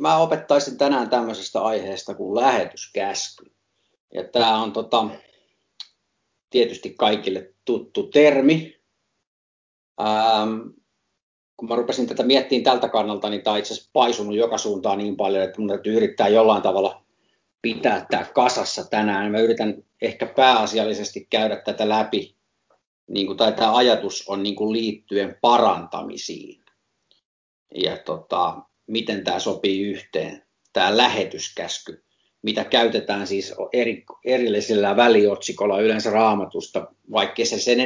mä opettaisin tänään tämmöisestä aiheesta kuin lähetyskäsky. Ja tämä on tota, tietysti kaikille tuttu termi. Ähm, kun mä rupesin tätä miettimään tältä kannalta, niin tämä itse asiassa paisunut joka suuntaan niin paljon, että mun täytyy yrittää jollain tavalla pitää tämä kasassa tänään. Mä yritän ehkä pääasiallisesti käydä tätä läpi, niin kuin, tai tämä ajatus on niin kuin liittyen parantamisiin. Ja tota, miten tämä sopii yhteen, tämä lähetyskäsky, mitä käytetään siis eri, erillisellä väliotsikolla yleensä raamatusta, vaikka se sen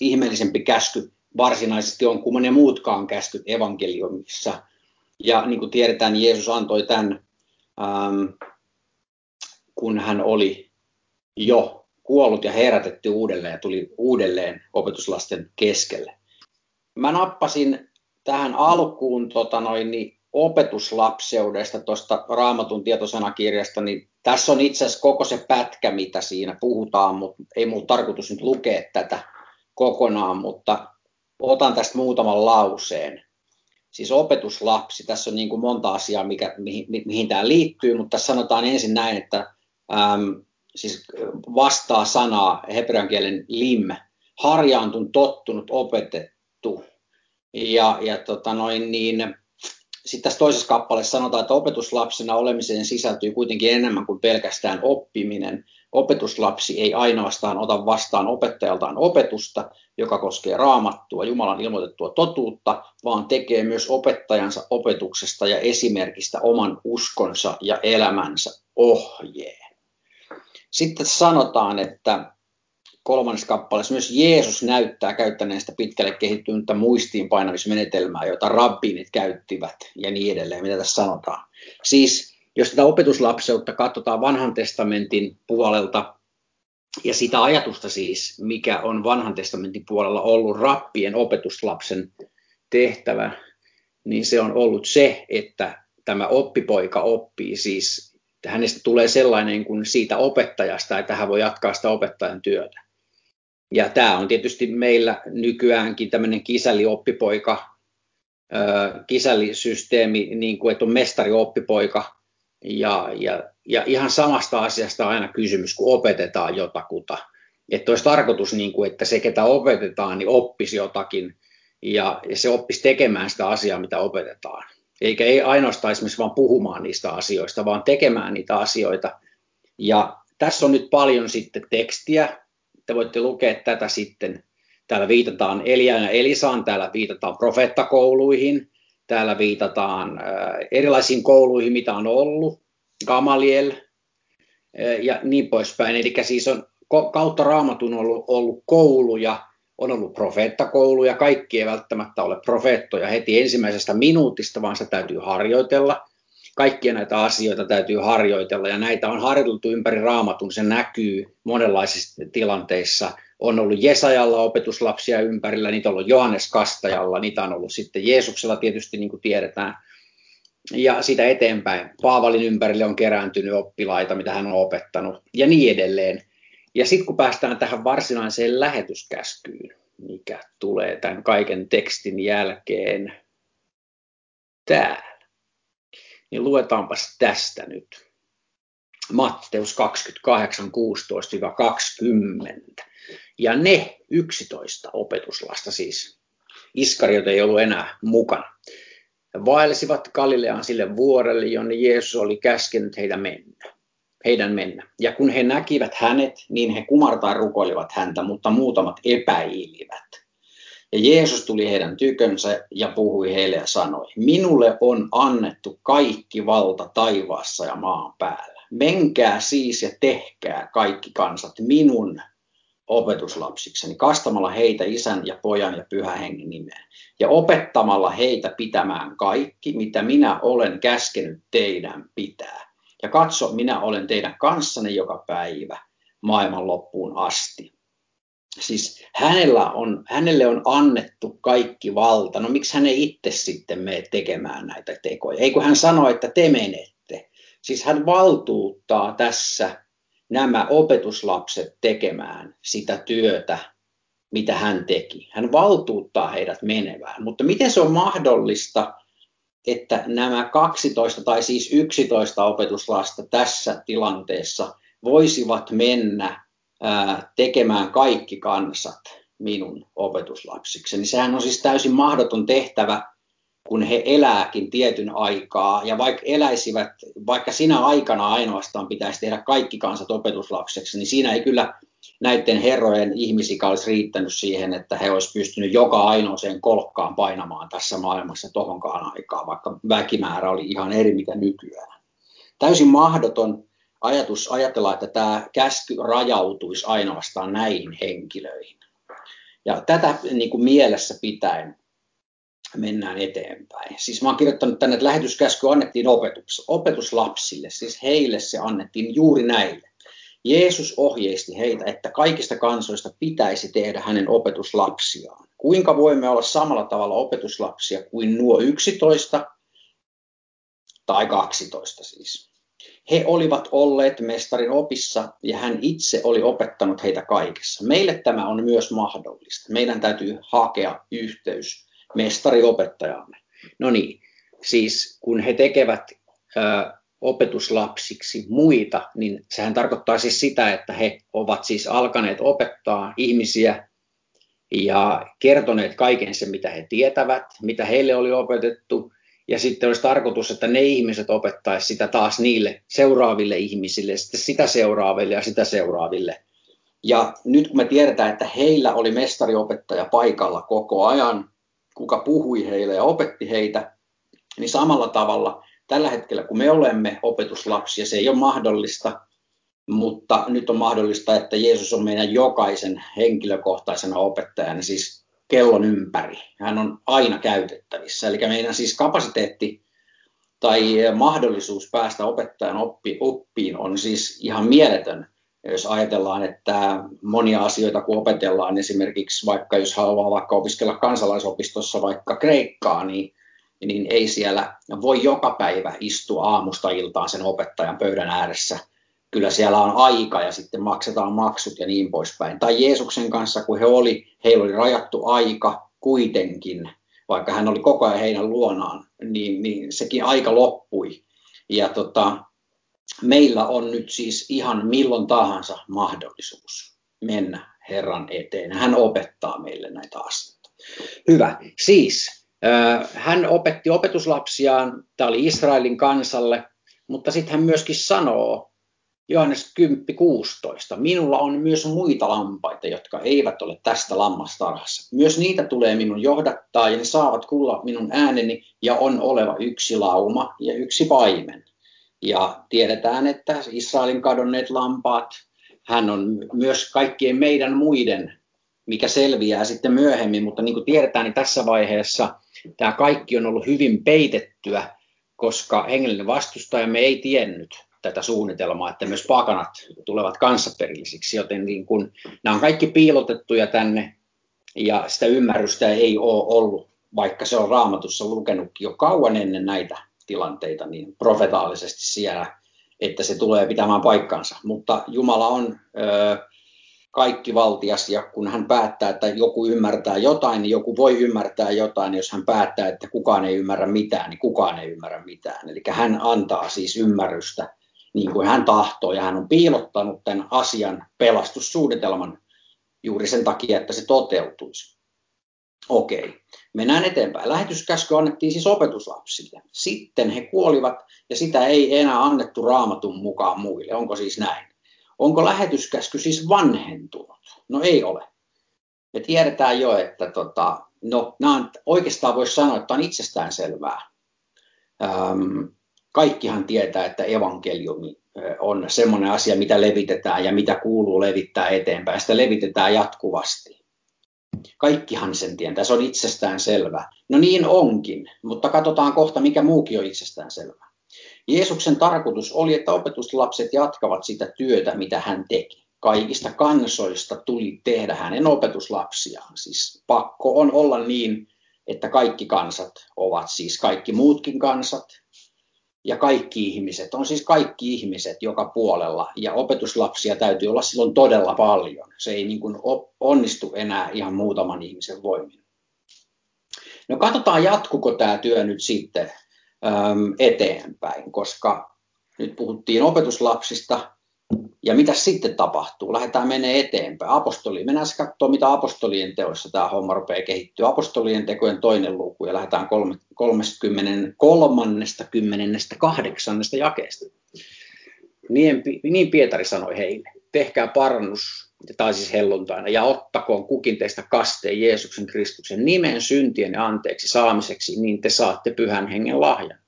ihmeellisempi käsky varsinaisesti on kuin ne muutkaan käskyt evankeliumissa. Ja niin kuin tiedetään, niin Jeesus antoi tämän, ähm, kun hän oli jo kuollut ja herätetty uudelleen ja tuli uudelleen opetuslasten keskelle. Mä nappasin tähän alkuun tota noin, niin opetuslapseudesta tuosta raamatun tietosanakirjasta, niin tässä on itse asiassa koko se pätkä, mitä siinä puhutaan, mutta ei mulla tarkoitus nyt lukea tätä kokonaan, mutta otan tästä muutaman lauseen. Siis opetuslapsi, tässä on niin kuin monta asiaa, mikä, mihin, mihin tämä liittyy, mutta tässä sanotaan ensin näin, että äm, siis vastaa sanaa hebrean kielen lim, harjaantun, tottunut, opetettu. Ja, ja tota noin niin, sitten tässä toisessa kappaleessa sanotaan, että opetuslapsena olemiseen sisältyy kuitenkin enemmän kuin pelkästään oppiminen. Opetuslapsi ei ainoastaan ota vastaan opettajaltaan opetusta, joka koskee raamattua, Jumalan ilmoitettua totuutta, vaan tekee myös opettajansa opetuksesta ja esimerkistä oman uskonsa ja elämänsä ohjeen. Sitten sanotaan, että kolmannessa kappaleessa myös Jeesus näyttää käyttäneestä pitkälle kehittynyttä muistiinpainamismenetelmää, jota rabbinit käyttivät ja niin edelleen, mitä tässä sanotaan. Siis jos tätä opetuslapseutta katsotaan vanhan testamentin puolelta ja sitä ajatusta siis, mikä on vanhan testamentin puolella ollut rappien opetuslapsen tehtävä, niin se on ollut se, että tämä oppipoika oppii siis, hänestä tulee sellainen kuin siitä opettajasta, että hän voi jatkaa sitä opettajan työtä. Ja tämä on tietysti meillä nykyäänkin tämmöinen kisällioppipoika, kisällisysteemi, niin kuin, että on mestarioppipoika. Ja, ja, ja ihan samasta asiasta aina kysymys, kun opetetaan jotakuta. Että olisi tarkoitus, niin kuin, että se, ketä opetetaan, niin oppisi jotakin ja, ja se oppisi tekemään sitä asiaa, mitä opetetaan. Eikä ei ainoastaan esimerkiksi vaan puhumaan niistä asioista, vaan tekemään niitä asioita. Ja tässä on nyt paljon sitten tekstiä, te voitte lukea tätä sitten. Täällä viitataan Eliaan ja Elisaan, täällä viitataan profeettakouluihin, täällä viitataan äh, erilaisiin kouluihin, mitä on ollut, Gamaliel äh, ja niin poispäin. Eli siis on kautta raamatun ollut, ollut kouluja, on ollut profeettakouluja, kaikki ei välttämättä ole profeettoja heti ensimmäisestä minuutista, vaan se täytyy harjoitella kaikkia näitä asioita täytyy harjoitella ja näitä on harjoiteltu ympäri raamatun, se näkyy monenlaisissa tilanteissa. On ollut Jesajalla opetuslapsia ympärillä, niitä on ollut Johannes Kastajalla, niitä on ollut sitten Jeesuksella tietysti, niin kuin tiedetään. Ja sitä eteenpäin. Paavalin ympärille on kerääntynyt oppilaita, mitä hän on opettanut ja niin edelleen. Ja sitten kun päästään tähän varsinaiseen lähetyskäskyyn, mikä tulee tämän kaiken tekstin jälkeen täällä niin luetaanpas tästä nyt. Matteus 28, 16-20. Ja ne 11 opetuslasta siis, Iskariot ei ollut enää mukana, vaelsivat Galileaan sille vuorelle, jonne Jeesus oli käskenyt heitä mennä, heidän mennä. Ja kun he näkivät hänet, niin he kumartaan rukoilivat häntä, mutta muutamat epäilivät. Ja Jeesus tuli heidän tykönsä ja puhui heille ja sanoi, minulle on annettu kaikki valta taivaassa ja maan päällä. Menkää siis ja tehkää kaikki kansat minun opetuslapsikseni, kastamalla heitä isän ja pojan ja pyhän hengen nimeen, ja opettamalla heitä pitämään kaikki, mitä minä olen käskenyt teidän pitää. Ja katso, minä olen teidän kanssanne joka päivä maailman loppuun asti siis hänellä on, hänelle on annettu kaikki valta. No miksi hän ei itse sitten mene tekemään näitä tekoja? Ei kun hän sanoo, että te menette. Siis hän valtuuttaa tässä nämä opetuslapset tekemään sitä työtä, mitä hän teki. Hän valtuuttaa heidät menevään. Mutta miten se on mahdollista, että nämä 12 tai siis 11 opetuslasta tässä tilanteessa voisivat mennä tekemään kaikki kansat minun opetuslapsiksi. Niin sehän on siis täysin mahdoton tehtävä, kun he elääkin tietyn aikaa, ja vaikka eläisivät, vaikka sinä aikana ainoastaan pitäisi tehdä kaikki kansat opetuslapseksi, niin siinä ei kyllä näiden herrojen ihmisikä olisi riittänyt siihen, että he olisivat pystyneet joka ainoaseen kolkkaan painamaan tässä maailmassa tohonkaan aikaan, vaikka väkimäärä oli ihan eri mitä nykyään. Täysin mahdoton ajatus ajatella, että tämä käsky rajautuisi ainoastaan näihin henkilöihin. Ja tätä niin kuin mielessä pitäen mennään eteenpäin. Siis mä oon kirjoittanut tänne, että lähetyskäsky annettiin opetus, opetuslapsille, siis heille se annettiin juuri näille. Jeesus ohjeisti heitä, että kaikista kansoista pitäisi tehdä hänen opetuslapsiaan. Kuinka voimme olla samalla tavalla opetuslapsia kuin nuo 11 tai 12 siis? He olivat olleet mestarin opissa ja hän itse oli opettanut heitä kaikessa. Meille tämä on myös mahdollista. Meidän täytyy hakea yhteys mestariopettajamme. No niin, siis kun he tekevät ö, opetuslapsiksi muita, niin sehän tarkoittaa siis sitä, että he ovat siis alkaneet opettaa ihmisiä ja kertoneet kaiken sen, mitä he tietävät, mitä heille oli opetettu, ja sitten olisi tarkoitus, että ne ihmiset opettaisivat sitä taas niille seuraaville ihmisille, sitten sitä seuraaville ja sitä seuraaville. Ja nyt kun me tiedetään, että heillä oli mestariopettaja paikalla koko ajan, kuka puhui heille ja opetti heitä, niin samalla tavalla tällä hetkellä, kun me olemme opetuslapsia, se ei ole mahdollista, mutta nyt on mahdollista, että Jeesus on meidän jokaisen henkilökohtaisena opettajana, siis kellon ympäri. Hän on aina käytettävissä. Eli meidän siis kapasiteetti tai mahdollisuus päästä opettajan oppi, oppiin on siis ihan mieletön. Jos ajatellaan, että monia asioita kun opetellaan, esimerkiksi vaikka jos haluaa vaikka opiskella kansalaisopistossa vaikka kreikkaa, niin niin ei siellä voi joka päivä istua aamusta iltaan sen opettajan pöydän ääressä. Kyllä siellä on aika ja sitten maksetaan maksut ja niin poispäin. Tai Jeesuksen kanssa, kun he oli, heillä oli rajattu aika kuitenkin, vaikka hän oli koko ajan heidän luonaan, niin, niin sekin aika loppui. Ja tota, meillä on nyt siis ihan milloin tahansa mahdollisuus mennä Herran eteen. Hän opettaa meille näitä asioita. Hyvä. Siis hän opetti opetuslapsiaan, tämä oli Israelin kansalle, mutta sitten hän myöskin sanoo, Johannes 10.16, minulla on myös muita lampaita, jotka eivät ole tästä lammastarhassa. Myös niitä tulee minun johdattaa ja ne saavat kuulla minun ääneni ja on oleva yksi lauma ja yksi paimen. Ja tiedetään, että Israelin kadonneet lampaat, hän on myös kaikkien meidän muiden, mikä selviää sitten myöhemmin, mutta niin kuin tiedetään, niin tässä vaiheessa Tämä kaikki on ollut hyvin peitettyä, koska hengellinen vastustajamme ei tiennyt tätä suunnitelmaa, että myös pakanat tulevat kanssaperillisiksi, joten niin kun, nämä on kaikki piilotettuja tänne ja sitä ymmärrystä ei ole ollut, vaikka se on raamatussa lukenutkin jo kauan ennen näitä tilanteita, niin profetaalisesti siellä, että se tulee pitämään paikkansa. Mutta Jumala on ö, kaikki valtias ja kun hän päättää, että joku ymmärtää jotain, niin joku voi ymmärtää jotain. Jos hän päättää, että kukaan ei ymmärrä mitään, niin kukaan ei ymmärrä mitään. Eli hän antaa siis ymmärrystä niin kuin hän tahtoo ja hän on piilottanut tämän asian pelastussuunnitelman juuri sen takia, että se toteutuisi. Okei, mennään eteenpäin. Lähetyskäsky annettiin siis opetuslapsille. Sitten he kuolivat ja sitä ei enää annettu raamatun mukaan muille. Onko siis näin? Onko lähetyskäsky siis vanhentunut? No ei ole. Me tiedetään jo, että tota, no, on, oikeastaan voisi sanoa, että on itsestään selvää. Ähm, kaikkihan tietää, että evankeliumi on semmoinen asia, mitä levitetään ja mitä kuuluu levittää eteenpäin. Sitä levitetään jatkuvasti. Kaikkihan sen tietää, se on itsestään selvää. No niin onkin, mutta katsotaan kohta, mikä muukin on itsestään selvää. Jeesuksen tarkoitus oli, että opetuslapset jatkavat sitä työtä, mitä hän teki. Kaikista kansoista tuli tehdä hänen opetuslapsiaan. Siis pakko on olla niin, että kaikki kansat ovat siis kaikki muutkin kansat ja kaikki ihmiset. On siis kaikki ihmiset joka puolella ja opetuslapsia täytyy olla silloin todella paljon. Se ei niin kuin onnistu enää ihan muutaman ihmisen voimin. No katsotaan, jatkuko tämä työ nyt sitten eteenpäin, koska nyt puhuttiin opetuslapsista, ja mitä sitten tapahtuu? Lähdetään menee eteenpäin. Apostoli. Mennään katsoa, mitä apostolien teoissa tämä homma rupeaa kehittyä. Apostolien tekojen toinen luku ja lähdetään 33. 18. jakeesta. Niin, niin Pietari sanoi heille, tehkää parannus, tai siis helluntaina, ja ottakoon kukin teistä kasteen Jeesuksen Kristuksen nimen syntien anteeksi saamiseksi, niin te saatte pyhän hengen lahjan.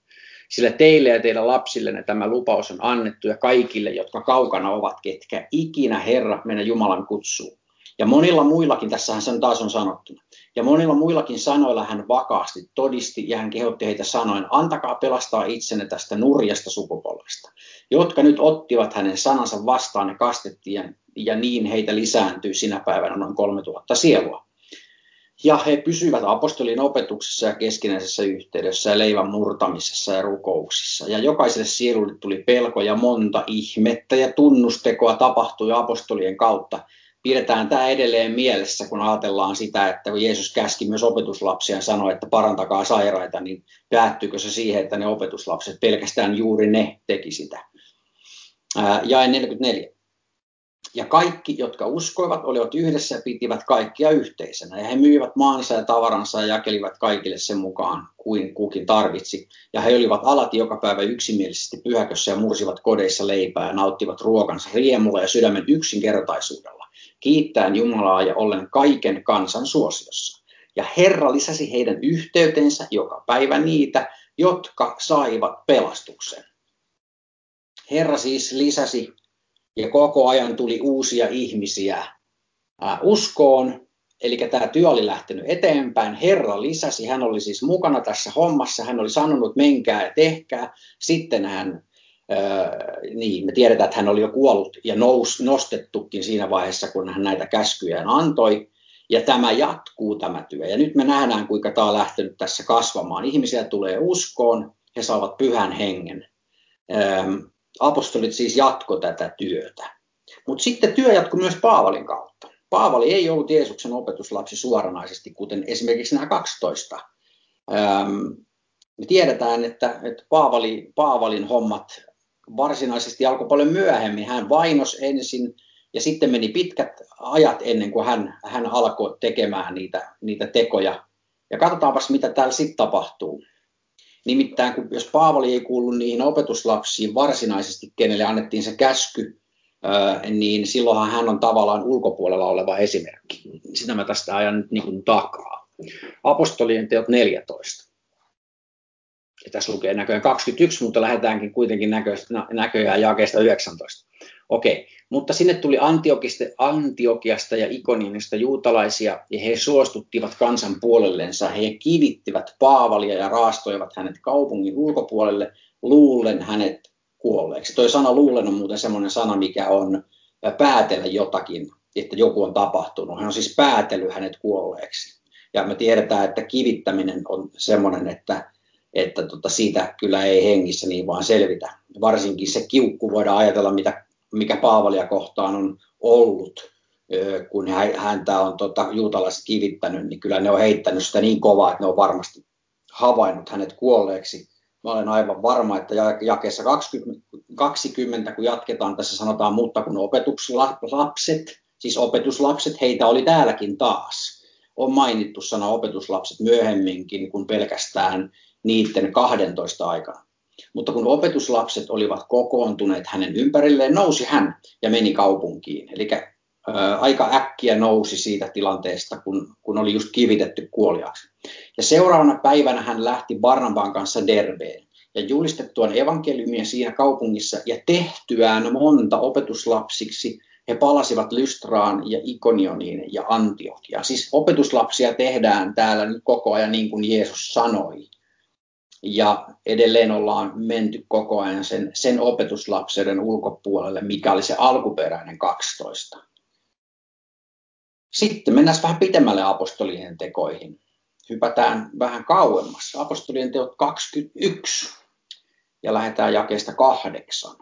Sillä teille ja teidän lapsillenne tämä lupaus on annettu ja kaikille, jotka kaukana ovat, ketkä ikinä Herra meidän Jumalan kutsuu. Ja monilla muillakin, tässähän sen taas on sanottuna, ja monilla muillakin sanoilla hän vakaasti todisti ja hän kehotti heitä sanoen, antakaa pelastaa itsenne tästä nurjasta sukupolvesta, jotka nyt ottivat hänen sanansa vastaan ja kastettiin ja niin heitä lisääntyi sinä päivänä noin 3000 sielua. Ja he pysyivät apostolin opetuksessa ja keskinäisessä yhteydessä ja leivän murtamisessa ja rukouksissa. Ja jokaiselle sielulle tuli pelko ja monta ihmettä ja tunnustekoa tapahtui apostolien kautta. Pidetään tämä edelleen mielessä, kun ajatellaan sitä, että kun Jeesus käski myös opetuslapsia ja sanoi, että parantakaa sairaita, niin päättyykö se siihen, että ne opetuslapset, pelkästään juuri ne teki sitä. Jae 44. Ja kaikki, jotka uskoivat, olivat yhdessä ja pitivät kaikkia yhteisenä. Ja he myivät maansa ja tavaransa ja jakelivat kaikille sen mukaan, kuin kukin tarvitsi. Ja he olivat alati joka päivä yksimielisesti pyhäkössä ja mursivat kodeissa leipää ja nauttivat ruokansa riemulla ja sydämen yksinkertaisuudella, kiittäen Jumalaa ja ollen kaiken kansan suosiossa. Ja Herra lisäsi heidän yhteytensä joka päivä niitä, jotka saivat pelastuksen. Herra siis lisäsi ja koko ajan tuli uusia ihmisiä uskoon, eli tämä työ oli lähtenyt eteenpäin. Herra lisäsi, hän oli siis mukana tässä hommassa, hän oli sanonut menkää ja tehkää. Sitten hän, niin me tiedetään, että hän oli jo kuollut ja nous, nostettukin siinä vaiheessa, kun hän näitä käskyjä antoi. Ja tämä jatkuu tämä työ. Ja nyt me nähdään, kuinka tämä on lähtenyt tässä kasvamaan. Ihmisiä tulee uskoon, he saavat pyhän hengen apostolit siis jatko tätä työtä. Mutta sitten työ jatkui myös Paavalin kautta. Paavali ei ollut Jeesuksen opetuslapsi suoranaisesti, kuten esimerkiksi nämä 12. Ähm, me tiedetään, että, että Paavali, Paavalin hommat varsinaisesti alkoi paljon myöhemmin. Hän vainos ensin ja sitten meni pitkät ajat ennen kuin hän, hän alkoi tekemään niitä, niitä tekoja. Ja katsotaanpas, mitä täällä sitten tapahtuu. Nimittäin kun, jos Paavali ei kuulu niihin opetuslapsiin varsinaisesti, kenelle annettiin se käsky, niin silloinhan hän on tavallaan ulkopuolella oleva esimerkki. Sitä mä tästä ajan nyt niin takaa. Apostolien teot 14. Ja tässä lukee näköjään 21, mutta lähdetäänkin kuitenkin näköjään jakeesta 19. Okei, mutta sinne tuli Antiokiasta, ja Ikoniinista juutalaisia, ja he suostuttivat kansan puolellensa. He kivittivät Paavalia ja raastoivat hänet kaupungin ulkopuolelle, luullen hänet kuolleeksi. Toi sana luulen on muuten semmoinen sana, mikä on päätellä jotakin, että joku on tapahtunut. Hän on siis päätellyt hänet kuolleeksi. Ja me tiedetään, että kivittäminen on semmoinen, että, että tota siitä kyllä ei hengissä niin vaan selvitä. Varsinkin se kiukku voidaan ajatella, mitä mikä Paavalia kohtaan on ollut, kun häntä on tota, juutalaiset kivittänyt, niin kyllä ne on heittänyt sitä niin kovaa, että ne on varmasti havainnut hänet kuolleeksi. Mä olen aivan varma, että jakeessa 20, 20 kun jatketaan, tässä sanotaan, mutta kun opetuslapset, siis opetuslapset, heitä oli täälläkin taas. On mainittu sana opetuslapset myöhemminkin kuin pelkästään niiden 12 aikana. Mutta kun opetuslapset olivat kokoontuneet hänen ympärilleen, nousi hän ja meni kaupunkiin. Eli aika äkkiä nousi siitä tilanteesta, kun, kun oli just kivitetty kuoliaksi. Ja seuraavana päivänä hän lähti Barnabaan kanssa Derbeen ja julistettuaan evankeliumia siinä kaupungissa ja tehtyään monta opetuslapsiksi, he palasivat Lystraan ja Ikonioniin ja Antiokiaan. Siis opetuslapsia tehdään täällä nyt koko ajan niin kuin Jeesus sanoi ja edelleen ollaan menty koko ajan sen, sen opetuslapseuden ulkopuolelle, mikä oli se alkuperäinen 12. Sitten mennään vähän pitemmälle apostolien tekoihin. Hypätään vähän kauemmas. Apostolien teot 21 ja lähdetään jakeesta kahdeksan.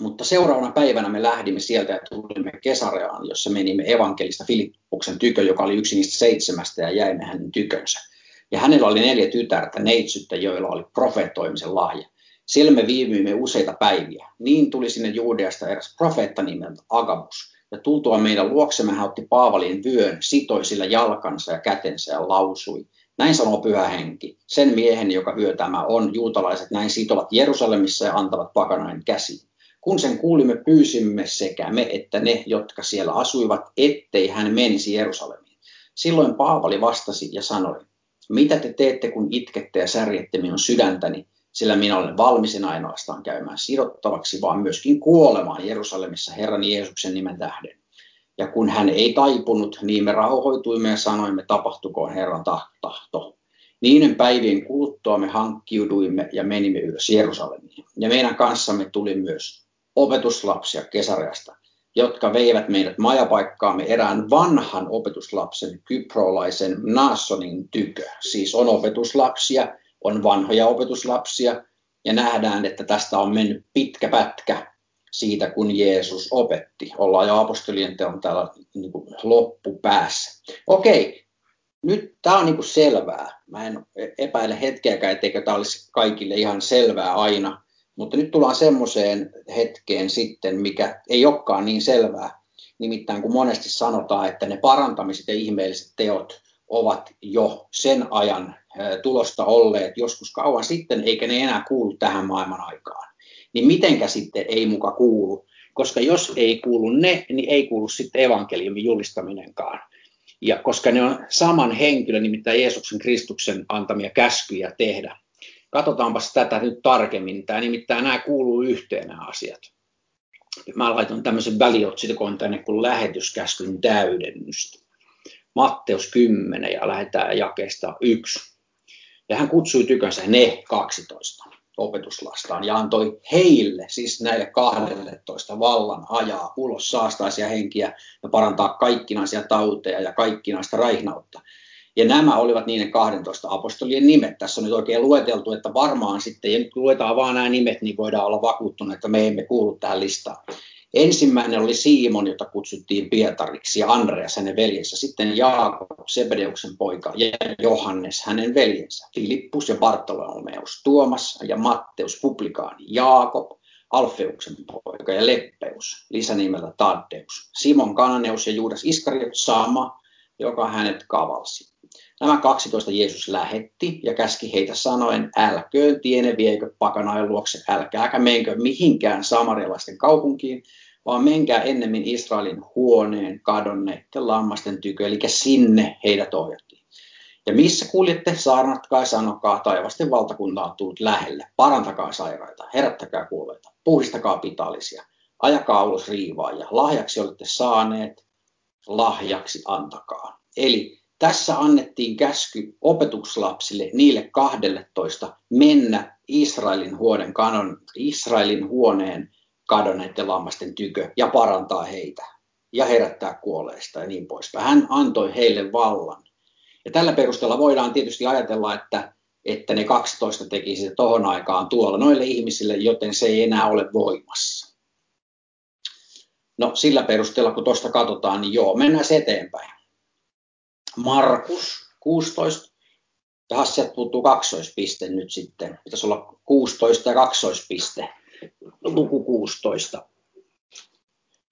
Mutta seuraavana päivänä me lähdimme sieltä ja tulimme Kesareaan, jossa menimme evankelista Filippuksen tykö, joka oli yksi niistä seitsemästä ja jäimme hänen tykönsä Ja hänellä oli neljä tytärtä, neitsyttä, joilla oli profeetoimisen lahja. Siellä me viivyimme useita päiviä. Niin tuli sinne Juudeasta eräs profeetta nimeltä Agabus. Ja tultua meidän luoksemme hän otti Paavalin vyön, sitoi sillä jalkansa ja kätensä ja lausui. Näin sanoo pyhä henki. Sen miehen, joka vyö tämä on, juutalaiset näin sitovat Jerusalemissa ja antavat pakanain käsiin. Kun sen kuulimme, pyysimme sekä me että ne, jotka siellä asuivat, ettei hän menisi Jerusalemiin. Silloin Paavali vastasi ja sanoi, mitä te teette, kun itkette ja särjette minun sydäntäni, sillä minä olen valmisin ainoastaan käymään sidottavaksi, vaan myöskin kuolemaan Jerusalemissa Herran Jeesuksen nimen tähden. Ja kun hän ei taipunut, niin me rauhoituimme ja sanoimme, tapahtukoon Herran tahto. Niiden päivien kuluttua me hankkiuduimme ja menimme ylös Jerusalemiin. Ja meidän kanssamme tuli myös opetuslapsia kesäreasta, jotka veivät meidät majapaikkaamme erään vanhan opetuslapsen kyprolaisen Naassonin tykö. Siis on opetuslapsia, on vanhoja opetuslapsia ja nähdään, että tästä on mennyt pitkä pätkä siitä, kun Jeesus opetti. Ollaan jo apostolien teon täällä niin kuin loppupäässä. Okei, nyt tämä on niin kuin selvää. Mä en epäile hetkeäkään, etteikö tämä olisi kaikille ihan selvää aina. Mutta nyt tullaan semmoiseen hetkeen sitten, mikä ei olekaan niin selvää. Nimittäin kun monesti sanotaan, että ne parantamiset ja ihmeelliset teot ovat jo sen ajan tulosta olleet joskus kauan sitten, eikä ne enää kuulu tähän maailman aikaan. Niin mitenkä sitten ei muka kuulu? Koska jos ei kuulu ne, niin ei kuulu sitten evankeliumin julistaminenkaan. Ja koska ne on saman henkilön, nimittäin Jeesuksen Kristuksen antamia käskyjä tehdä. Katsotaanpas tätä nyt tarkemmin. Tämä nimittäin nämä kuuluu yhteen nämä asiat. Mä laitan tämmöisen väliotsikon tänne kuin lähetyskäskyn täydennystä. Matteus 10 ja lähdetään jakeesta 1. Ja hän kutsui tykönsä ne 12 opetuslastaan ja antoi heille, siis näille 12 vallan ajaa ulos saastaisia henkiä ja parantaa kaikkinaisia tauteja ja kaikkinaista raihnautta. Ja nämä olivat niiden 12 apostolien nimet. Tässä on nyt oikein lueteltu, että varmaan sitten, ja nyt luetaan vaan nämä nimet, niin voidaan olla vakuuttuneet, että me emme kuulu tähän listaan. Ensimmäinen oli Simon, jota kutsuttiin Pietariksi, ja Andreas hänen veljensä. Sitten Jaakob, Sebedeuksen poika, ja Johannes hänen veljensä. Filippus ja Bartolomeus, Tuomas ja Matteus, Publikaani, Jaakob, Alfeuksen poika ja Leppeus, lisänimellä Taddeus. Simon Kananeus ja Juudas Iskariot sama, joka hänet kavalsi. Nämä 12 Jeesus lähetti ja käski heitä sanoen, älköön tiene viekö pakanain luokse, älkääkä menkö mihinkään samarialaisten kaupunkiin, vaan menkää ennemmin Israelin huoneen kadonneiden lammasten tykö, eli sinne heidät ohjattiin. Ja missä kuljette, saarnatkaa sanokaa, taivasten valtakunta on tullut lähelle. Parantakaa sairaita, herättäkää kuolleita, puhistakaa pitallisia, ajakaa ulos riivaa ja lahjaksi olette saaneet, lahjaksi antakaa. Eli tässä annettiin käsky opetuslapsille, niille 12, mennä Israelin huoneen, kanon, Israelin huoneen kadonneiden lammasten tykö ja parantaa heitä ja herättää kuolleista ja niin poispäin. Hän antoi heille vallan. Ja tällä perusteella voidaan tietysti ajatella, että, että ne 12 tekisi se tohon aikaan tuolla noille ihmisille, joten se ei enää ole voimassa. No sillä perusteella, kun tuosta katsotaan, niin joo, mennään eteenpäin. Markus 16. Ja sieltä puuttuu kaksoispiste nyt sitten. Pitäisi olla 16 ja kaksoispiste. Luku 16.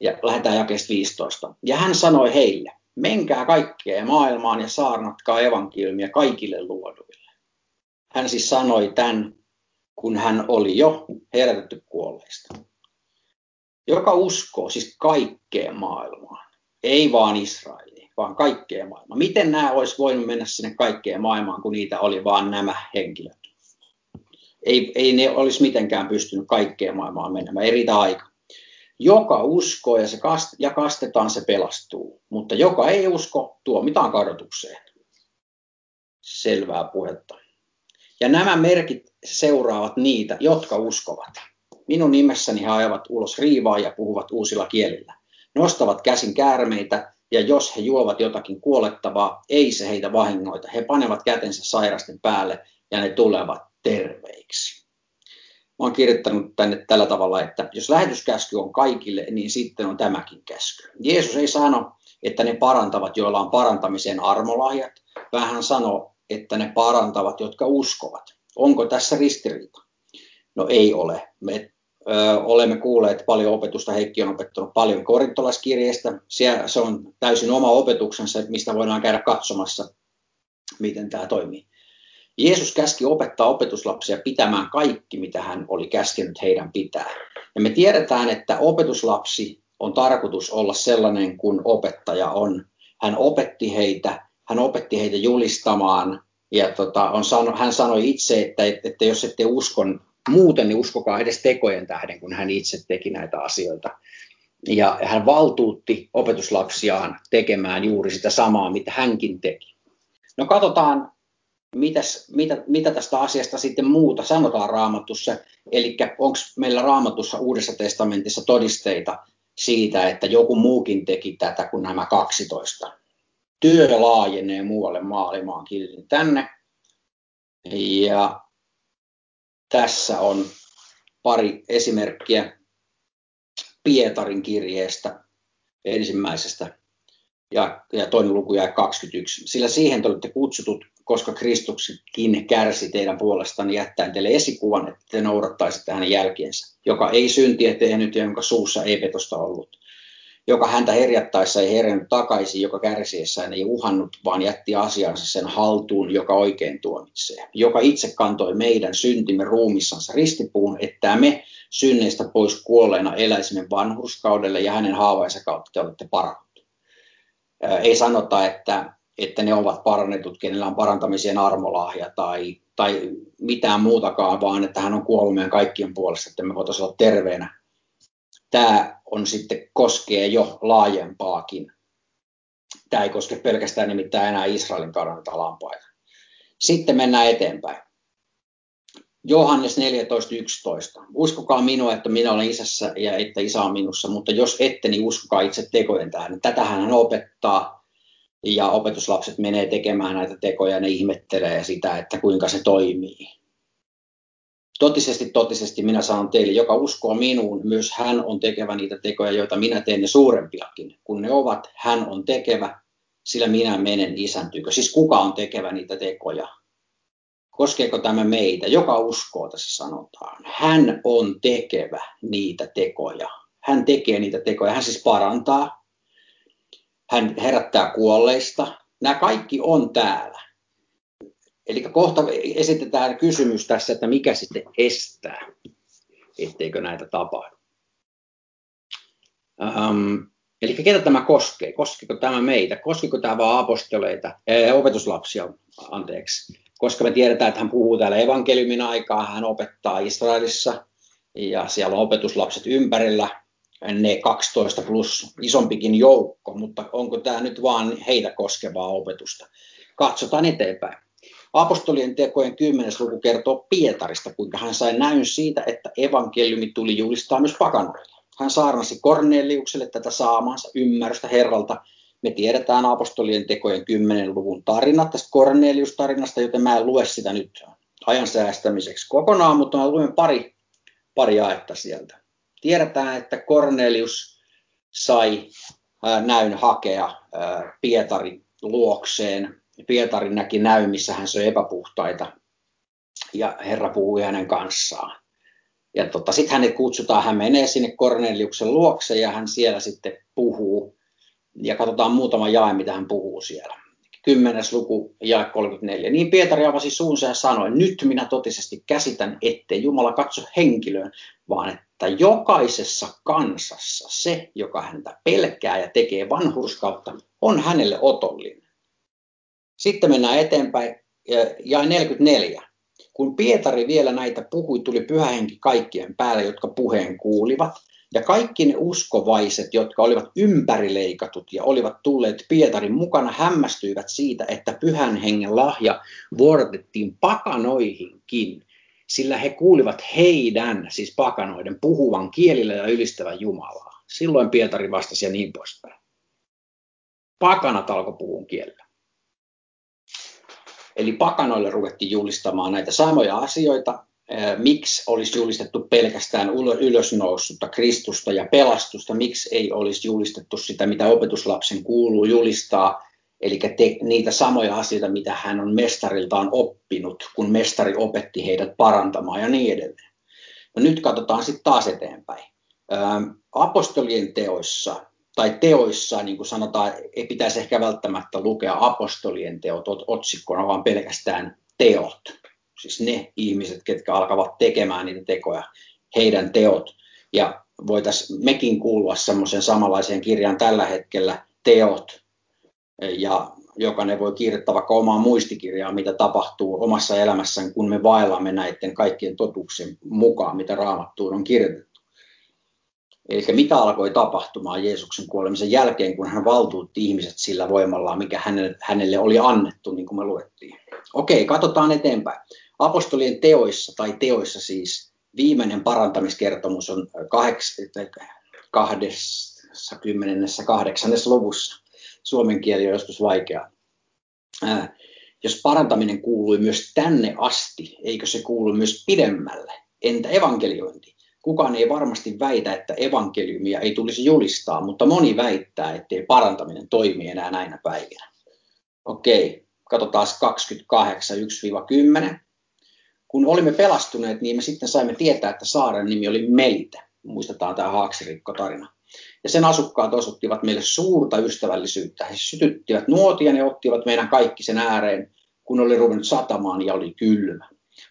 Ja lähdetään jakeesta 15. Ja hän sanoi heille, menkää kaikkeen maailmaan ja saarnatkaa evankeliumia kaikille luoduille. Hän siis sanoi tämän, kun hän oli jo herätetty kuolleista. Joka uskoo siis kaikkeen maailmaan, ei vaan Israeliin vaan kaikkeen maailmaan. Miten nämä olisi voinut mennä sinne kaikkeen maailmaan, kun niitä oli vaan nämä henkilöt? Ei, ei ne olisi mitenkään pystynyt kaikkeen maailmaan menemään, riitä aika. Joka uskoo ja, se kast, ja kastetaan, se pelastuu, mutta joka ei usko, tuomitaan kadotukseen. Selvää puhetta. Ja nämä merkit seuraavat niitä, jotka uskovat. Minun nimessäni he ajavat ulos riivaa ja puhuvat uusilla kielillä. Nostavat käsin käärmeitä ja jos he juovat jotakin kuolettavaa, ei se heitä vahingoita. He panevat kätensä sairasten päälle ja ne tulevat terveiksi. Mä oon kirjoittanut tänne tällä tavalla, että jos lähetyskäsky on kaikille, niin sitten on tämäkin käsky. Jeesus ei sano, että ne parantavat, joilla on parantamisen armolahjat, vaan hän sanoo, että ne parantavat, jotka uskovat. Onko tässä ristiriita? No ei ole. Me ö, olemme kuulleet paljon opetusta, Heikki on opettanut paljon korintolaiskirjeistä. Se on täysin oma opetuksensa, mistä voidaan käydä katsomassa, miten tämä toimii. Jeesus käski opettaa opetuslapsia pitämään kaikki, mitä hän oli käskenyt heidän pitää. Ja me tiedetään, että opetuslapsi on tarkoitus olla sellainen kuin opettaja on. Hän opetti heitä, hän opetti heitä julistamaan ja tota, on sano, hän sanoi itse, että, että jos ette uskon muuten, niin uskokaa edes tekojen tähden, kun hän itse teki näitä asioita. Ja hän valtuutti opetuslapsiaan tekemään juuri sitä samaa, mitä hänkin teki. No katsotaan mitäs, mitä, mitä tästä asiasta sitten muuta sanotaan raamatussa, eli onko meillä raamatussa Uudessa testamentissa todisteita siitä, että joku muukin teki tätä kuin nämä 12. Työ laajenee muualle maailmaan, kirjoitin tänne. Ja tässä on pari esimerkkiä Pietarin kirjeestä ensimmäisestä ja, ja toinen luku jäi 21. Sillä siihen te olette kutsutut, koska Kristuskin kärsi teidän puolestanne jättäen teille esikuvan, että te noudattaisitte hänen jälkeensä, joka ei syntiä tehnyt ja jonka suussa ei petosta ollut, joka häntä herjattaessa ei herännyt takaisin, joka kärsiessään ei uhannut, vaan jätti asiansa sen haltuun, joka oikein tuomitsee, joka itse kantoi meidän syntimme ruumissansa ristipuun, että me synneistä pois kuolleena eläisimme vanhurskaudelle ja hänen haavainsa kautta te olette parantuneet ei sanota, että, että ne ovat parannetut, kenellä on parantamisen armolahja tai, tai mitään muutakaan, vaan että hän on kuollut meidän kaikkien puolesta, että me voitaisiin olla terveenä. Tämä on sitten koskee jo laajempaakin. Tämä ei koske pelkästään nimittäin enää Israelin kadonnutta lampaita. Sitten mennään eteenpäin. Johannes 14.11. Uskokaa minua, että minä olen isässä ja että isä on minussa, mutta jos ette, niin uskokaa itse tekojen tähän. Tätähän hän opettaa ja opetuslapset menee tekemään näitä tekoja ja ne ihmettelee sitä, että kuinka se toimii. Totisesti, totisesti minä sanon teille, joka uskoo minuun, myös hän on tekevä niitä tekoja, joita minä teen ne suurempiakin. Kun ne ovat, hän on tekevä, sillä minä menen isäntyykö. Siis kuka on tekevä niitä tekoja? Koskeeko tämä meitä? Joka uskoo tässä sanotaan. Hän on tekevä niitä tekoja. Hän tekee niitä tekoja. Hän siis parantaa. Hän herättää kuolleista. Nämä kaikki on täällä. Eli kohta esitetään kysymys tässä, että mikä sitten estää, etteikö näitä tapahdu. Um, eli ketä tämä koskee? Koskeeko tämä meitä? Koskeeko tämä vain apostoleita, eh, opetuslapsia, anteeksi? koska me tiedetään, että hän puhuu täällä evankeliumin aikaa, hän opettaa Israelissa ja siellä on opetuslapset ympärillä, ne 12 plus isompikin joukko, mutta onko tämä nyt vaan heitä koskevaa opetusta? Katsotaan eteenpäin. Apostolien tekojen 10. luku kertoo Pietarista, kuinka hän sai näyn siitä, että evankeliumi tuli julistaa myös pakanoille. Hän saarnasi Korneliukselle tätä saamaansa ymmärrystä Herralta me tiedetään apostolien tekojen 10 luvun tarinat tästä Cornelius-tarinasta, joten mä en lue sitä nyt ajan säästämiseksi kokonaan, mutta mä luen pari, pari jaetta sieltä. Tiedetään, että Cornelius sai näyn hakea Pietarin luokseen. Pietari näki näy, missä hän söi epäpuhtaita ja Herra puhui hänen kanssaan. Ja tota, sitten hänet kutsutaan, hän menee sinne Korneliuksen luokse ja hän siellä sitten puhuu ja katsotaan muutama jae, mitä hän puhuu siellä. Kymmenes luku, jae 34. Niin Pietari avasi suunsa ja sanoi, nyt minä totisesti käsitän, ettei Jumala katso henkilöön, vaan että jokaisessa kansassa se, joka häntä pelkää ja tekee vanhurskautta, on hänelle otollinen. Sitten mennään eteenpäin, jae 44. Kun Pietari vielä näitä puhui, tuli pyhä henki kaikkien päälle, jotka puheen kuulivat. Ja kaikki ne uskovaiset, jotka olivat ympärileikatut ja olivat tulleet Pietarin mukana, hämmästyivät siitä, että pyhän hengen lahja vuorotettiin pakanoihinkin, sillä he kuulivat heidän, siis pakanoiden, puhuvan kielillä ja ylistävän Jumalaa. Silloin Pietari vastasi ja niin poispäin. Pakanat alkoi puhun kielellä. Eli pakanoille ruvettiin julistamaan näitä samoja asioita, miksi olisi julistettu pelkästään ylösnoussutta Kristusta ja pelastusta, miksi ei olisi julistettu sitä, mitä opetuslapsen kuuluu julistaa, Eli te, niitä samoja asioita, mitä hän on mestariltaan oppinut, kun mestari opetti heidät parantamaan ja niin edelleen. No nyt katsotaan sitten taas eteenpäin. apostolien teoissa tai teoissa, niin kuin sanotaan, ei pitäisi ehkä välttämättä lukea apostolien teot otsikkona, vaan pelkästään teot. Siis ne ihmiset, ketkä alkavat tekemään niitä tekoja, heidän teot. Ja voitaisiin mekin kuulua semmoisen samanlaiseen kirjaan tällä hetkellä, teot. Ja jokainen voi kirjoittaa vaikka omaa muistikirjaa, mitä tapahtuu omassa elämässään, kun me vaellamme näiden kaikkien totuuksien mukaan, mitä raamattuun on kirjoitettu. Eli mitä alkoi tapahtumaan Jeesuksen kuolemisen jälkeen, kun hän valtuutti ihmiset sillä voimalla, mikä hänelle oli annettu, niin kuin me luettiin. Okei, katsotaan eteenpäin. Apostolien teoissa, tai teoissa siis, viimeinen parantamiskertomus on 28. luvussa. Suomen kieli on joskus vaikea. jos parantaminen kuului myös tänne asti, eikö se kuulu myös pidemmälle? Entä evankeliointi? Kukaan ei varmasti väitä, että evankeliumia ei tulisi julistaa, mutta moni väittää, ettei parantaminen toimi enää näinä päivinä. Okei, katsotaan 28, 1-10. Kun olimme pelastuneet, niin me sitten saimme tietää, että saaren nimi oli Melitä. Muistetaan tämä haaksirikko-tarina. Ja sen asukkaat osoittivat meille suurta ystävällisyyttä. He sytyttivät nuotia ja ottivat meidän kaikki sen ääreen, kun oli ruvennut satamaan ja oli kylmä.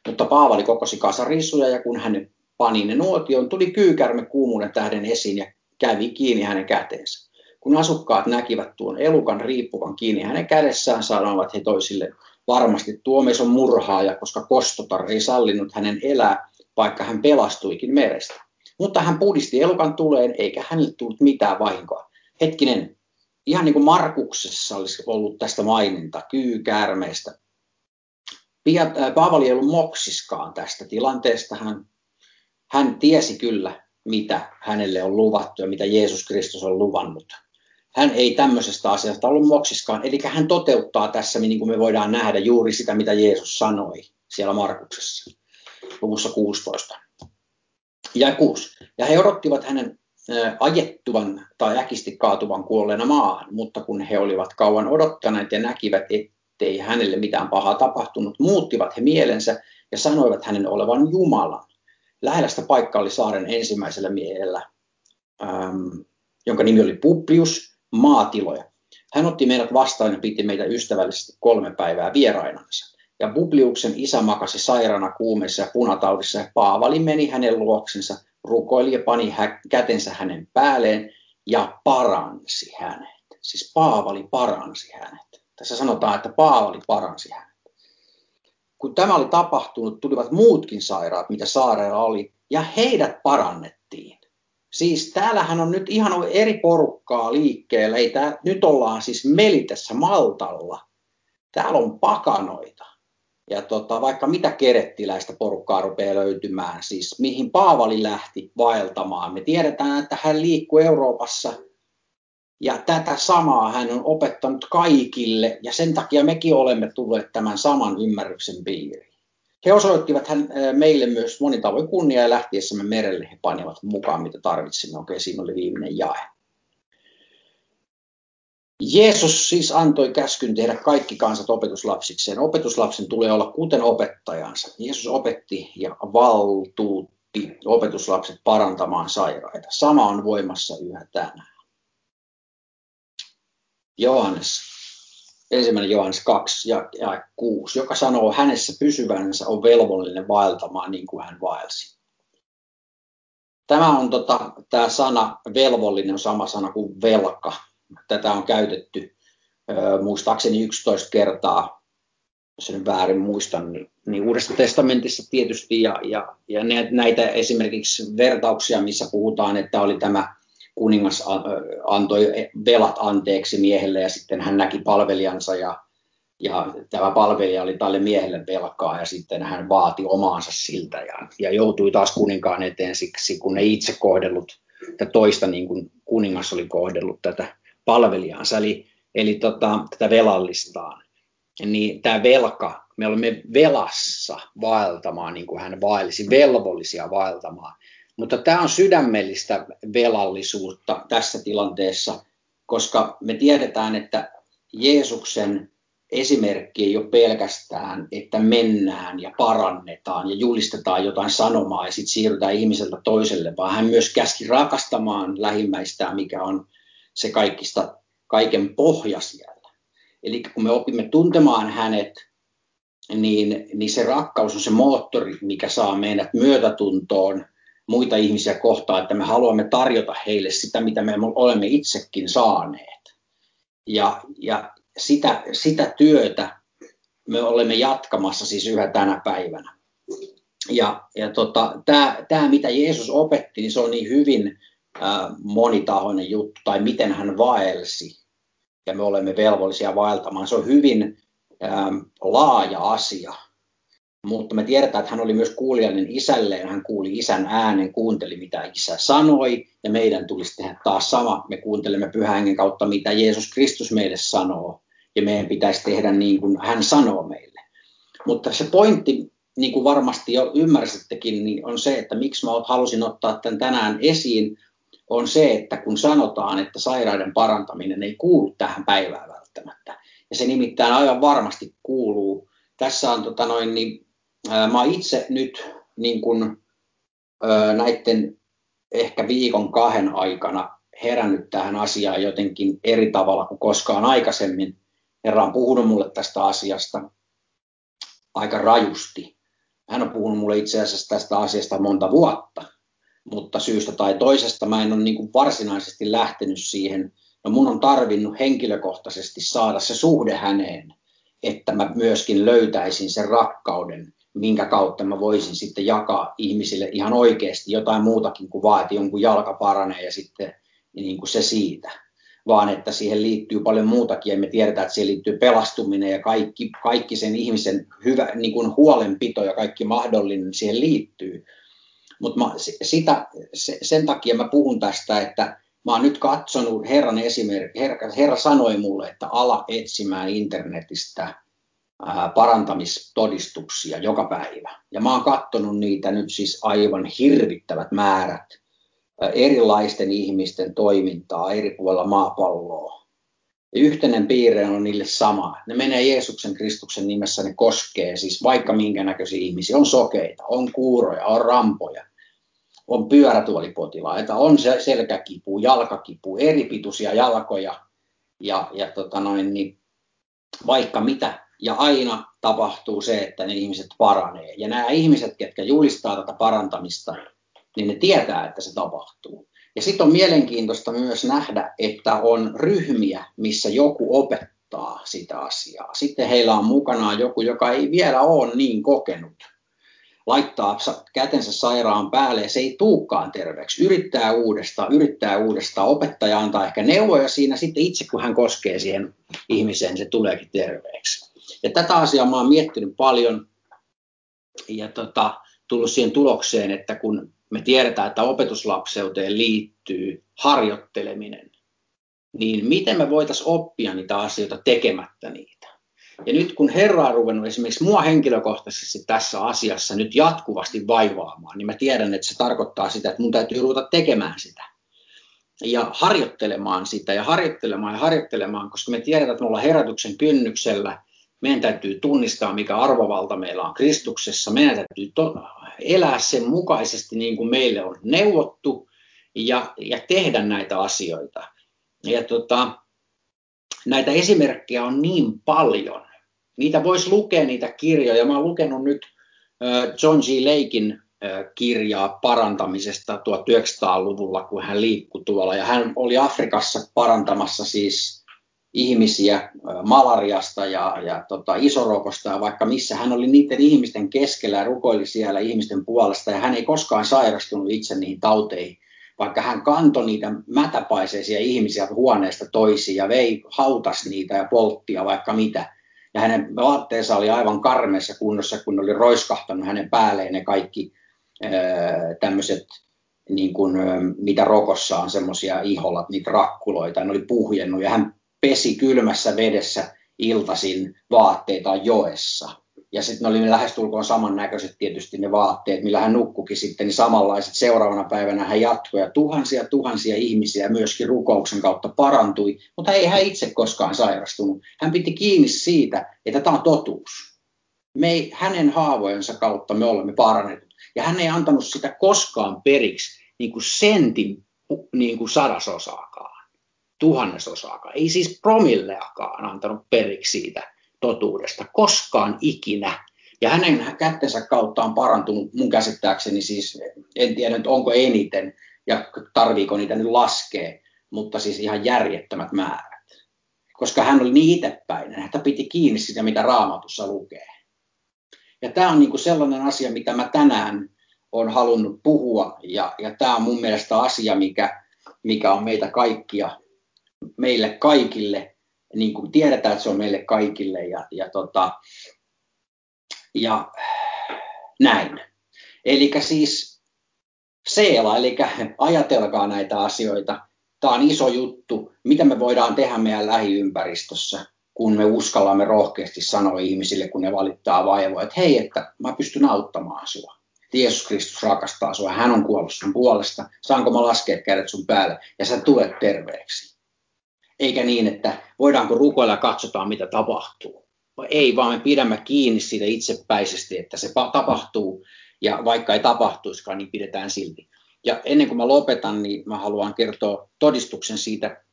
Mutta Paavali kokosi kasarisuja ja kun hän pani ne nuotion, tuli kyykärme kuumuuden tähden esiin ja kävi kiinni hänen käteensä. Kun asukkaat näkivät tuon elukan riippuvan kiinni hänen kädessään, sanoivat he toisille, varmasti tuo mies on murhaaja, koska kostotar ei sallinut hänen elää, vaikka hän pelastuikin merestä. Mutta hän pudisti elukan tuleen, eikä hänelle tullut mitään vahinkoa. Hetkinen, ihan niin kuin Markuksessa olisi ollut tästä maininta, kyykäärmeestä. Paavali ei ollut moksiskaan tästä tilanteesta. Hän hän tiesi kyllä, mitä hänelle on luvattu ja mitä Jeesus Kristus on luvannut. Hän ei tämmöisestä asiasta ollut moksiskaan, eli hän toteuttaa tässä, niin kuin me voidaan nähdä, juuri sitä, mitä Jeesus sanoi siellä Markuksessa, luvussa 16. Ja 6. Ja he odottivat hänen ajettuvan tai äkisti kaatuvan kuolleena maahan, mutta kun he olivat kauan odottaneet ja näkivät, ettei hänelle mitään pahaa tapahtunut, muuttivat he mielensä ja sanoivat hänen olevan Jumalan. Lähellä sitä paikkaa oli saaren ensimmäisellä miehellä, ähm, jonka nimi oli Publius, maatiloja. Hän otti meidät vastaan ja piti meitä ystävällisesti kolme päivää vierainansa. Ja Publiuksen isä makasi sairaana kuumeessa ja punataudissa ja Paavali meni hänen luoksensa, rukoili ja pani hä- kätensä hänen päälleen ja paransi hänet. Siis Paavali paransi hänet. Tässä sanotaan, että Paavali paransi hänet kun tämä oli tapahtunut, tulivat muutkin sairaat, mitä saarella oli, ja heidät parannettiin. Siis täällähän on nyt ihan eri porukkaa liikkeellä. Ei tää, nyt ollaan siis Melitessä Maltalla. Täällä on pakanoita. Ja tota, vaikka mitä kerettiläistä porukkaa rupeaa löytymään, siis mihin Paavali lähti vaeltamaan. Me tiedetään, että hän liikkuu Euroopassa – ja tätä samaa hän on opettanut kaikille ja sen takia mekin olemme tulleet tämän saman ymmärryksen piiriin. He osoittivat hän, meille myös monin tavoin kunniaa ja lähtiessämme merelle he panivat mukaan mitä tarvitsimme. Okei, siinä oli viimeinen jae. Jeesus siis antoi käskyn tehdä kaikki kansat opetuslapsikseen. Opetuslapsen tulee olla kuten opettajansa. Jeesus opetti ja valtuutti opetuslapset parantamaan sairaita. Sama on voimassa yhä tänään. Johannes, ensimmäinen Johannes 2 ja, ja 6, joka sanoo, hänessä pysyvänsä on velvollinen vaeltamaan niin kuin hän vaelsi. Tämä on tota, tämä sana velvollinen on sama sana kuin velka. Tätä on käytetty muistaakseni 11 kertaa, jos en väärin muistan, niin, niin Uudessa testamentissa tietysti ja, ja, ja näitä esimerkiksi vertauksia, missä puhutaan, että oli tämä kuningas antoi velat anteeksi miehelle ja sitten hän näki palvelijansa ja, ja tämä palvelija oli tälle miehelle velkaa ja sitten hän vaati omaansa siltä ja, ja joutui taas kuninkaan eteen siksi, kun ei itse kohdellut ja toista niin kuin kuningas oli kohdellut tätä palvelijansa, eli, eli tota, tätä velallistaan. Niin tämä velka, me olemme velassa vaeltamaan niin kuin hän vaelisi, velvollisia vaeltamaan. Mutta tämä on sydämellistä velallisuutta tässä tilanteessa, koska me tiedetään, että Jeesuksen esimerkki ei ole pelkästään, että mennään ja parannetaan ja julistetaan jotain sanomaa ja sitten siirrytään ihmiseltä toiselle, vaan hän myös käski rakastamaan lähimmäistään, mikä on se kaikista, kaiken pohja siellä. Eli kun me opimme tuntemaan hänet, niin, niin se rakkaus on se moottori, mikä saa meidät myötätuntoon muita ihmisiä kohtaan, että me haluamme tarjota heille sitä, mitä me olemme itsekin saaneet. Ja, ja sitä, sitä työtä me olemme jatkamassa siis yhä tänä päivänä. Ja, ja tota, tämä, mitä Jeesus opetti, niin se on niin hyvin äh, monitahoinen juttu, tai miten hän vaelsi, ja me olemme velvollisia vaeltamaan. Se on hyvin ähm, laaja asia, mutta me tiedetään, että hän oli myös kuulijainen isälleen, hän kuuli isän äänen, kuunteli mitä isä sanoi, ja meidän tulisi tehdä taas sama. Me kuuntelemme pyhän kautta, mitä Jeesus Kristus meille sanoo, ja meidän pitäisi tehdä niin kuin hän sanoo meille. Mutta se pointti, niin kuin varmasti jo ymmärsittekin, niin on se, että miksi mä halusin ottaa tämän tänään esiin, on se, että kun sanotaan, että sairaiden parantaminen ei kuulu tähän päivään välttämättä, ja se nimittäin aivan varmasti kuuluu. Tässä on tota noin, niin, mä itse nyt niin kun, näiden ehkä viikon kahden aikana herännyt tähän asiaan jotenkin eri tavalla kuin koskaan aikaisemmin. Herra on puhunut mulle tästä asiasta aika rajusti. Hän on puhunut mulle itse asiassa tästä asiasta monta vuotta, mutta syystä tai toisesta mä en ole niin kuin varsinaisesti lähtenyt siihen. No mun on tarvinnut henkilökohtaisesti saada se suhde häneen, että mä myöskin löytäisin sen rakkauden, minkä kautta mä voisin sitten jakaa ihmisille ihan oikeasti jotain muutakin kuin vaan, että jonkun jalka paranee ja sitten niin kuin se siitä vaan että siihen liittyy paljon muutakin ja me tiedetään, että siihen liittyy pelastuminen ja kaikki, kaikki sen ihmisen hyvä, niin kuin huolenpito ja kaikki mahdollinen siihen liittyy. Mutta sitä, sen takia mä puhun tästä, että mä oon nyt katsonut Herran esimerkki, Herra, Herra sanoi mulle, että ala etsimään internetistä parantamistodistuksia joka päivä. Ja mä oon katsonut niitä nyt siis aivan hirvittävät määrät erilaisten ihmisten toimintaa eri puolilla maapalloa. Ja yhteinen piirre on niille sama. Ne menee Jeesuksen Kristuksen nimessä, ne koskee siis vaikka minkä näköisiä ihmisiä. On sokeita, on kuuroja, on rampoja, on pyörätuolipotilaita, on selkäkipu, jalkakipu, eri pituisia jalkoja ja, ja tota noin, niin vaikka mitä. Ja aina tapahtuu se, että ne ihmiset paranee. Ja nämä ihmiset, ketkä julistaa tätä parantamista, niin ne tietää, että se tapahtuu. Ja sitten on mielenkiintoista myös nähdä, että on ryhmiä, missä joku opettaa sitä asiaa. Sitten heillä on mukanaan joku, joka ei vielä ole niin kokenut. Laittaa kätensä sairaan päälle ja se ei tuukaan terveeksi. Yrittää uudestaan, yrittää uudestaan. Opettaja antaa ehkä neuvoja siinä. Sitten itse kun hän koskee siihen ihmiseen, se tuleekin terveeksi. Ja tätä asiaa mä oon miettinyt paljon ja tota, tullut siihen tulokseen, että kun me tiedetään, että opetuslapseuteen liittyy harjoitteleminen, niin miten me voitaisiin oppia niitä asioita tekemättä niitä. Ja nyt kun Herra on ruvennut esimerkiksi mua henkilökohtaisesti tässä asiassa nyt jatkuvasti vaivaamaan, niin mä tiedän, että se tarkoittaa sitä, että mun täytyy ruveta tekemään sitä. Ja harjoittelemaan sitä ja harjoittelemaan ja harjoittelemaan, koska me tiedetään, että me ollaan herätyksen kynnyksellä. Meidän täytyy tunnistaa, mikä arvovalta meillä on Kristuksessa. Meidän täytyy to- elää sen mukaisesti niin kuin meille on neuvottu ja, ja tehdä näitä asioita. Ja tota, näitä esimerkkejä on niin paljon. Niitä voisi lukea niitä kirjoja. Mä olen lukenut nyt John G. Lakein kirjaa parantamisesta 1900-luvulla, kun hän liikkui tuolla. Ja hän oli Afrikassa parantamassa siis ihmisiä malariasta ja, ja tota, isorokosta ja vaikka missä. Hän oli niiden ihmisten keskellä ja rukoili siellä ihmisten puolesta ja hän ei koskaan sairastunut itse niihin tauteihin, vaikka hän kantoi niitä mätäpaiseisia ihmisiä huoneesta toisiin ja vei, hautas niitä ja polttia vaikka mitä. Ja hänen vaatteensa oli aivan karmeessa kunnossa, kun oli roiskahtanut hänen päälleen ne kaikki tämmöiset niin kuin, mitä rokossa on semmoisia iholat, niitä rakkuloita, ne oli puhjennut ja hän pesi kylmässä vedessä iltasin vaatteitaan joessa. ja sitten ne oli lähestulkoon samannäköiset tietysti ne vaatteet, millä hän nukkukin sitten, niin samanlaiset seuraavana päivänä hän jatkoi ja tuhansia tuhansia ihmisiä myöskin rukouksen kautta parantui, mutta ei hän itse koskaan sairastunut. Hän piti kiinni siitä, että tämä on totuus. Me ei, hänen haavojensa kautta me olemme parannetut. Ja hän ei antanut sitä koskaan periksi niin kuin sentin niin kuin sadasosaakaan, tuhannesosaakaan. Ei siis promilleakaan antanut periksi siitä totuudesta koskaan ikinä. Ja hänen kättensä kautta on parantunut mun käsittääkseni siis, en tiedä nyt onko eniten ja tarviiko niitä nyt laskea, mutta siis ihan järjettömät määrät. Koska hän oli niin itsepäinen, että piti kiinni sitä, mitä raamatussa lukee. Ja tämä on niinku sellainen asia, mitä mä tänään olen halunnut puhua, ja, ja tämä on mun mielestä asia, mikä, mikä on meitä kaikkia, meille kaikille niin kuin tiedetään, että se on meille kaikille ja, ja, tota, ja näin. Eli siis seela, eli ajatelkaa näitä asioita. Tämä on iso juttu, mitä me voidaan tehdä meidän lähiympäristössä, kun me uskallamme rohkeasti sanoa ihmisille, kun ne valittaa vaivoa, että hei, että mä pystyn auttamaan sinua. Jeesus Kristus rakastaa sinua, hän on kuollut sun puolesta, saanko mä laskea kädet sun päälle ja sä tulet terveeksi eikä niin, että voidaanko rukoilla ja katsotaan, mitä tapahtuu. Ei, vaan me pidämme kiinni siitä itsepäisesti, että se tapahtuu, ja vaikka ei tapahtuisikaan, niin pidetään silti. Ja ennen kuin mä lopetan, niin mä haluan kertoa todistuksen siitä,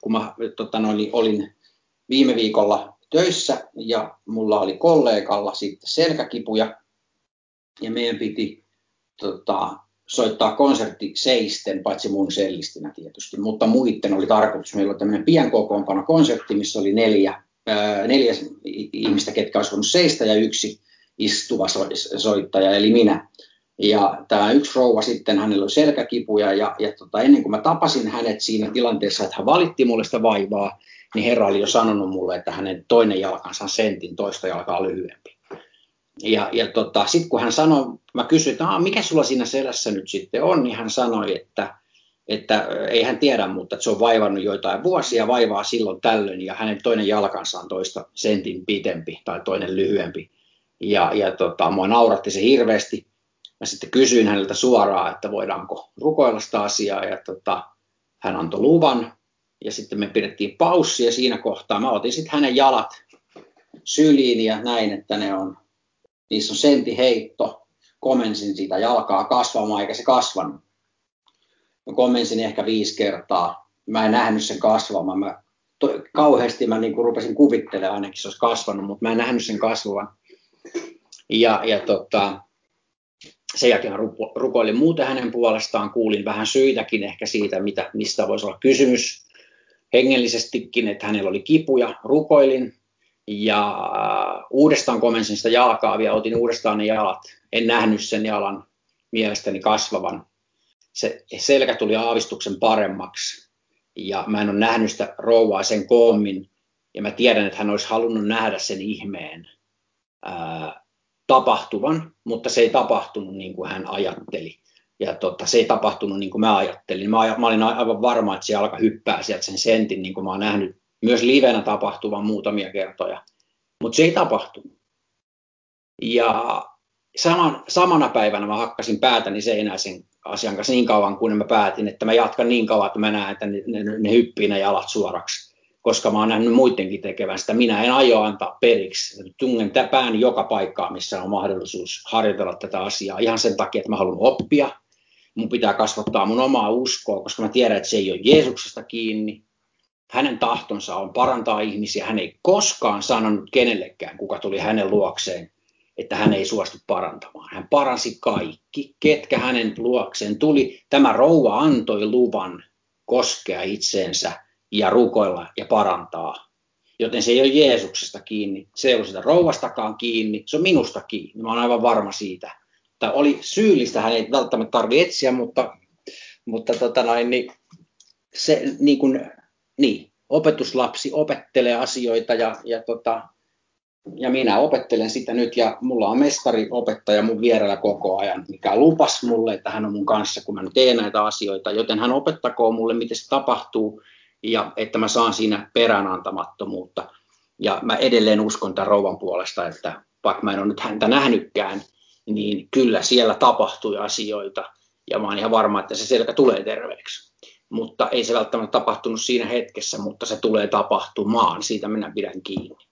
kun mä tota noin, olin viime viikolla töissä, ja mulla oli kollegalla sitten selkäkipuja, ja meidän piti tota, soittaa konsertti seisten, paitsi mun sellistinä tietysti, mutta muiden oli tarkoitus. Meillä oli tämmöinen pienkokoonpano konsertti, missä oli neljä, neljä ihmistä, ketkä olisi voinut seistä ja yksi istuva soittaja, eli minä. Ja tämä yksi rouva sitten, hänellä oli selkäkipuja ja, ja tota, ennen kuin mä tapasin hänet siinä tilanteessa, että hän valitti mulle sitä vaivaa, niin Herra oli jo sanonut mulle, että hänen toinen jalkansa on sentin, toista jalkaa lyhyempi. Ja, ja tota, sitten kun hän sanoi, mä kysyin, että mikä sulla siinä selässä nyt sitten on, niin hän sanoi, että, että ei hän tiedä, mutta että se on vaivannut joitain vuosia, vaivaa silloin tällöin, ja hänen toinen jalkansa on toista sentin pitempi tai toinen lyhyempi. Ja, ja tota, mua nauratti se hirveästi. Mä sitten kysyin häneltä suoraan, että voidaanko rukoilla sitä asiaa, ja tota, hän antoi luvan, ja sitten me pidettiin paussia siinä kohtaa. Mä otin sitten hänen jalat syliin ja näin, että ne on niissä on sentti heitto, komensin sitä jalkaa kasvamaan, eikä se kasvanut. Mä komensin ehkä viisi kertaa. Mä en nähnyt sen kasvamaan. Mä, to, kauheasti mä niin rupesin kuvittelemaan ainakin se olisi kasvanut, mutta mä en nähnyt sen kasvavan. Ja, ja tota, sen jälkeen mä rukoilin muuten hänen puolestaan, kuulin vähän syitäkin ehkä siitä, mitä, mistä voisi olla kysymys hengellisestikin, että hänellä oli kipuja, rukoilin ja uudestaan komensin sitä jalkaa vielä, otin uudestaan ne jalat. En nähnyt sen jalan mielestäni kasvavan. Se selkä tuli aavistuksen paremmaksi ja mä en ole nähnyt sitä rouvaa sen koommin. Ja mä tiedän, että hän olisi halunnut nähdä sen ihmeen ää, tapahtuvan, mutta se ei tapahtunut niin kuin hän ajatteli. Ja tota, se ei tapahtunut niin kuin mä ajattelin. Mä, mä olin aivan varma, että se jalka hyppää sieltä sen sentin, niin kuin mä oon nähnyt myös livenä tapahtuvan muutamia kertoja, mutta se ei tapahtunut. Ja saman, samana päivänä mä hakkasin päätäni seinään sen asian kanssa niin kauan, kun mä päätin, että mä jatkan niin kauan, että mä näen, että ne, ne, ne hyppii ne jalat suoraksi. Koska mä oon nähnyt muidenkin tekevän sitä. Minä en aio antaa periksi. Tungen pääni joka paikkaa, missä on mahdollisuus harjoitella tätä asiaa. Ihan sen takia, että mä haluan oppia. Mun pitää kasvattaa mun omaa uskoa, koska mä tiedän, että se ei ole Jeesuksesta kiinni hänen tahtonsa on parantaa ihmisiä. Hän ei koskaan sanonut kenellekään, kuka tuli hänen luokseen, että hän ei suostu parantamaan. Hän paransi kaikki, ketkä hänen luokseen tuli. Tämä rouva antoi luvan koskea itseensä ja rukoilla ja parantaa. Joten se ei ole Jeesuksesta kiinni, se ei ole sitä rouvastakaan kiinni, se on minusta kiinni. Mä olen aivan varma siitä. Tai oli syyllistä, hän ei välttämättä tarvitse etsiä, mutta, mutta tota noin, niin se, niin kuin niin, opetuslapsi opettelee asioita ja, ja, tota, ja minä opettelen sitä nyt ja mulla on mestari opettaja mun vierellä koko ajan, mikä lupas mulle, että hän on mun kanssa, kun mä teen näitä asioita, joten hän opettakoon mulle, miten se tapahtuu ja että mä saan siinä peräänantamattomuutta. Ja mä edelleen uskon tämän rouvan puolesta, että vaikka mä en ole nyt häntä nähnytkään, niin kyllä siellä tapahtui asioita ja mä oon ihan varma, että se selkä tulee terveeksi. Mutta ei se välttämättä tapahtunut siinä hetkessä, mutta se tulee tapahtumaan, siitä minä pidän kiinni.